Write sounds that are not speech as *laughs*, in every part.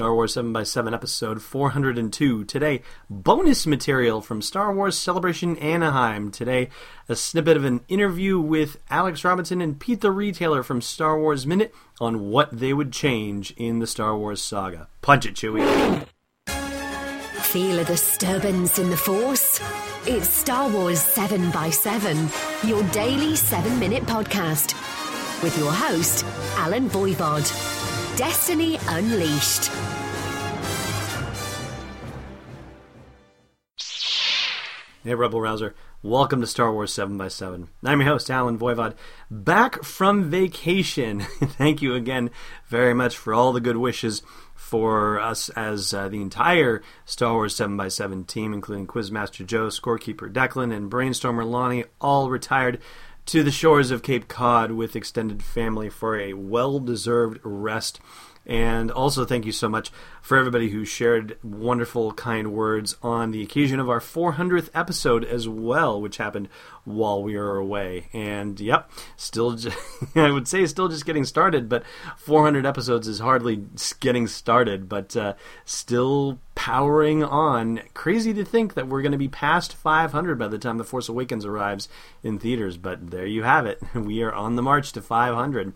Star Wars 7x7 episode 402. Today, bonus material from Star Wars Celebration Anaheim. Today, a snippet of an interview with Alex Robinson and Pete the Retailer from Star Wars Minute on what they would change in the Star Wars saga. Punch it, Chewie. Feel a disturbance in the Force? It's Star Wars 7x7, your daily 7 minute podcast. With your host, Allen Voivod. Destiny Unleashed. Hey, Rebel Rouser. Welcome to Star Wars 7x7. I'm your host, Allen Voivod, back from vacation. *laughs* Thank you again very much for all the good wishes for us as uh, the entire Star Wars 7x7 team, including Quizmaster Joe, Scorekeeper Declan, and Brainstormer Lonnie, all retired to the shores of Cape Cod with extended family for a well deserved rest. And also, thank you so much for everybody who shared wonderful, kind words on the occasion of our 400th episode as well, which happened while we were away. And yep, still, just, *laughs* I would say still just getting started, but 400 episodes is hardly getting started, but uh, still powering on. Crazy to think that we're going to be past 500 by the time The Force Awakens arrives in theaters, but there you have it. *laughs* We are on the march to 500.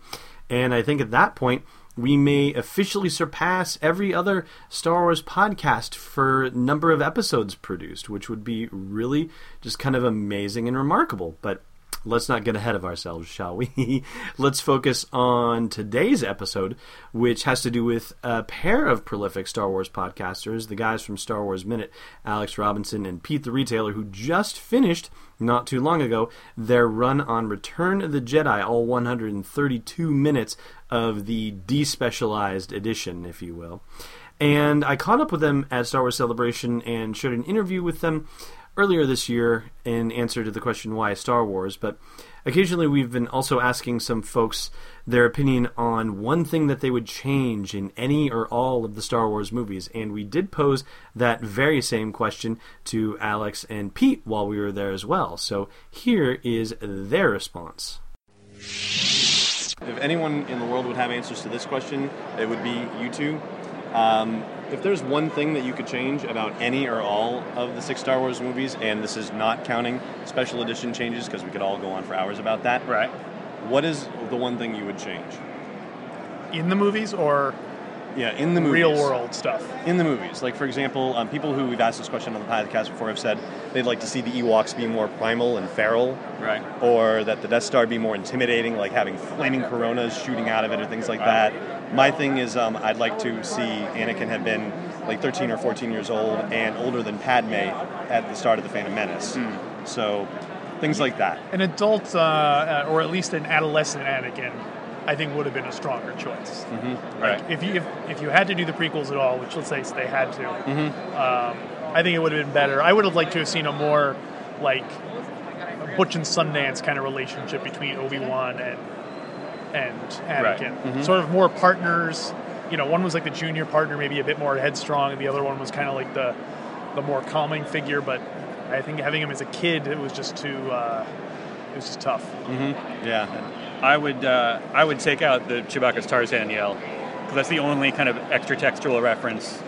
And I think at that point, we may officially surpass every other Star Wars podcast for number of episodes produced, which would be really just kind of amazing and remarkable. But let's not get ahead of ourselves, shall we? *laughs* let's focus on today's episode, which has to do with a pair of prolific Star Wars podcasters, the guys from Star Wars Minute, Alex Robinson and Pete the Retailer, who just finished not too long ago their run on Return of the Jedi, all 132 minutes of the despecialized edition, if you will. And I caught up with them at Star Wars Celebration and shared an interview with them earlier this year in answer to the question why Star Wars, but occasionally we've been also asking some folks their opinion on one thing that they would change in any or all of the Star Wars movies, and we did pose that very same question to Alex and Pete while we were there as well. So here is their response. If anyone in the world would have answers to this question, it would be you two. Um, if there's one thing that you could change about any or all of the six Star Wars movies, and this is not counting special edition changes because we could all go on for hours about that. Right. What is the one thing you would change? In the movies or Yeah, in the movies. real world stuff? In the movies. Like, for example, um, people who we've asked this question on the podcast before have said they'd like to see the Ewoks be more primal and feral. Right. Or that the Death Star be more intimidating, like having flaming coronas shooting out of it or things like that. My thing is, um, I'd like to see Anakin have been like 13 or 14 years old and older than Padme at the start of the Phantom Menace. So, things like that. An adult, uh, uh, or at least an adolescent Anakin, I think would have been a stronger choice. Mm-hmm. Like if you if, if you had to do the prequels at all, which let's say they had to, Mm-hmm. um, I think it would have been better. I would have liked to have seen a more like Butch and Sundance kind of relationship between Obi Wan and and Right. Anakin. Mhm. Sort of more partners. You know, one was like the junior partner, maybe a bit more headstrong, and the other one was kind of like the the more calming figure. But I think having him as a kid, it was just too. Uh, it was just tough. Mm-hmm. Yeah. I would uh, I would take out the Chewbacca's Tarzan yell because that's the only kind of extra textual reference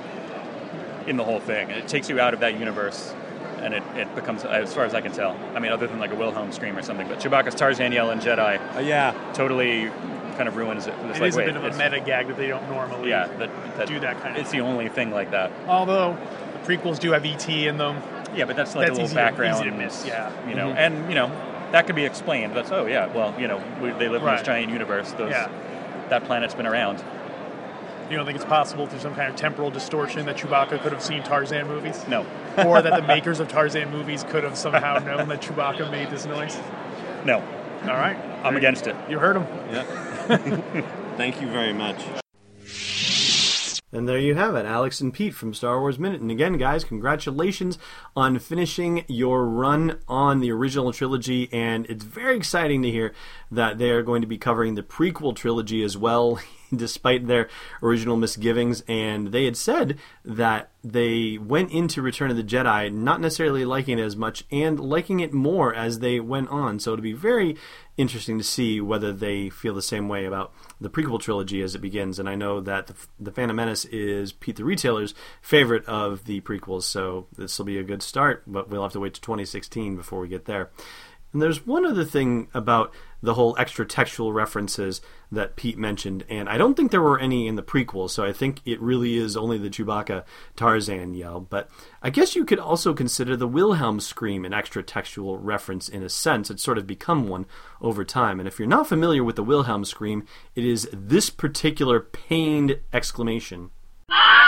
in the whole thing. It takes you out of that universe, and it, it becomes, as far as I can tell, I mean, other than like a Wilhelm scream or something, but Chewbacca's Tarzan yell in Jedi Uh, yeah. totally kind of ruins it. It's It like, is wait, a bit of a meta gag that they don't normally Yeah, that, that, do that kind of It's the only thing like that. Although the prequels do have ET in them. Yeah, but that's like That's a little easy to- background. easy to miss, yeah. You know, Mhm. and you know that could be explained. But oh yeah, well you know we, they live in this giant universe. Those, Yeah. That planet's been around. You don't think it's possible through some kind of temporal distortion that Chewbacca could have seen Tarzan movies? No. or that the *laughs* makers of Tarzan movies could have somehow known that Chewbacca made this noise? No. All right. I'm against it. You heard him. Yeah. *laughs* Thank you very much. And there you have it, Alex and Pete from Star Wars Minute. And again, guys, congratulations on finishing your run on the original trilogy. And it's very exciting to hear that they are going to be covering the prequel trilogy as well. *laughs* despite their original misgivings. And they had said that they went into Return of the Jedi not necessarily liking it as much and liking it more as they went on. So it'll be very interesting to see whether they feel the same way about the prequel trilogy as it begins. And I know that the, the Phantom Menace is Pete the Retailer's favorite of the prequels, so this will be a good start, but we'll have to wait to 2016 before we get there. And there's one other thing about the whole extra textual references that Pete mentioned, and I don't think there were any in the prequel, so I think it really is only the Chewbacca Tarzan yell. But I guess you could also consider the Wilhelm scream an extra textual reference in a sense. It's sort of become one over time. And if you're not familiar with the Wilhelm scream, it is this particular pained exclamation. Ah!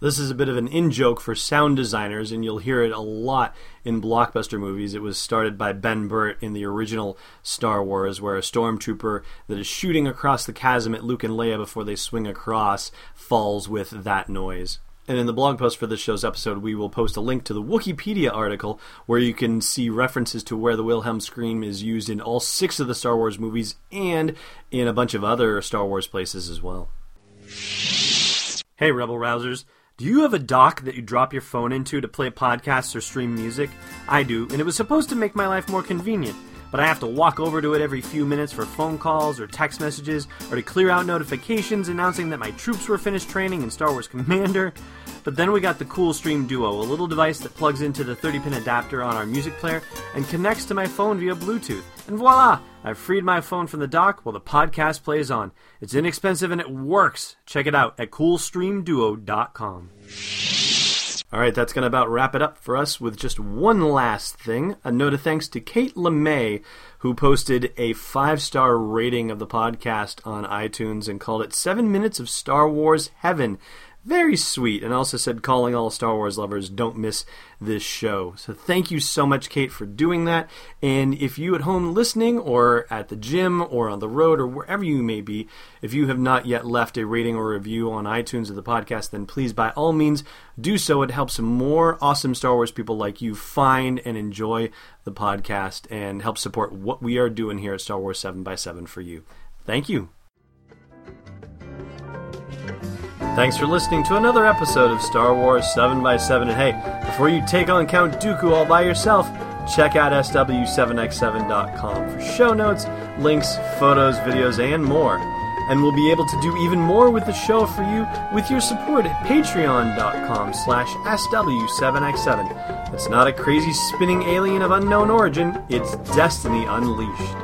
This is a bit of an in joke for sound designers, and you'll hear it a lot in blockbuster movies. It was started by Ben Burtt in the original Star Wars, where a stormtrooper that is shooting across the chasm at Luke and Leia before they swing across falls with that noise. And in the blog post for this show's episode, we will post a link to the Wikipedia article where you can see references to where the Wilhelm scream is used in all six of the Star Wars movies and in a bunch of other Star Wars places as well. Hey, Rebel Rousers. Do you have a dock that you drop your phone into to play podcasts or stream music? I do, and it was supposed to make my life more convenient. But I have to walk over to it every few minutes for phone calls or text messages, or to clear out notifications announcing that my troops were finished training in Star Wars Commander. *laughs* But then we got the Cool Stream Duo, a little device that plugs into the 30 pin adapter on our music player and connects to my phone via Bluetooth. And voila! I've freed my phone from the dock while the podcast plays on. It's inexpensive and it works. Check it out at coolstreamduo.com. All right, that's going to about wrap it up for us with just one last thing. A note of thanks to Kate LeMay, who posted a five star rating of the podcast on iTunes and called it Seven Minutes of Star Wars Heaven. Very sweet, and also said, calling all Star Wars lovers, don't miss this show. So thank you so much, Kate, for doing that. And if you at home listening, or at the gym, or on the road, or wherever you may be, if you have not yet left a rating or review on iTunes of the podcast, then please, by all means, do so. It helps more awesome Star Wars people like you find and enjoy the podcast and help support what we are doing here at Star Wars 7x7 for you. Thank you. Thanks for listening to another episode of Star Wars 7x7. And hey, before you take on Count Dooku all by yourself, check out SW7x7.com for show notes, links, photos, videos, and more. And we'll be able to do even more with the show for you with your support at patreon.com slash SW7x7. It's not a crazy spinning alien of unknown origin, it's Destiny Unleashed.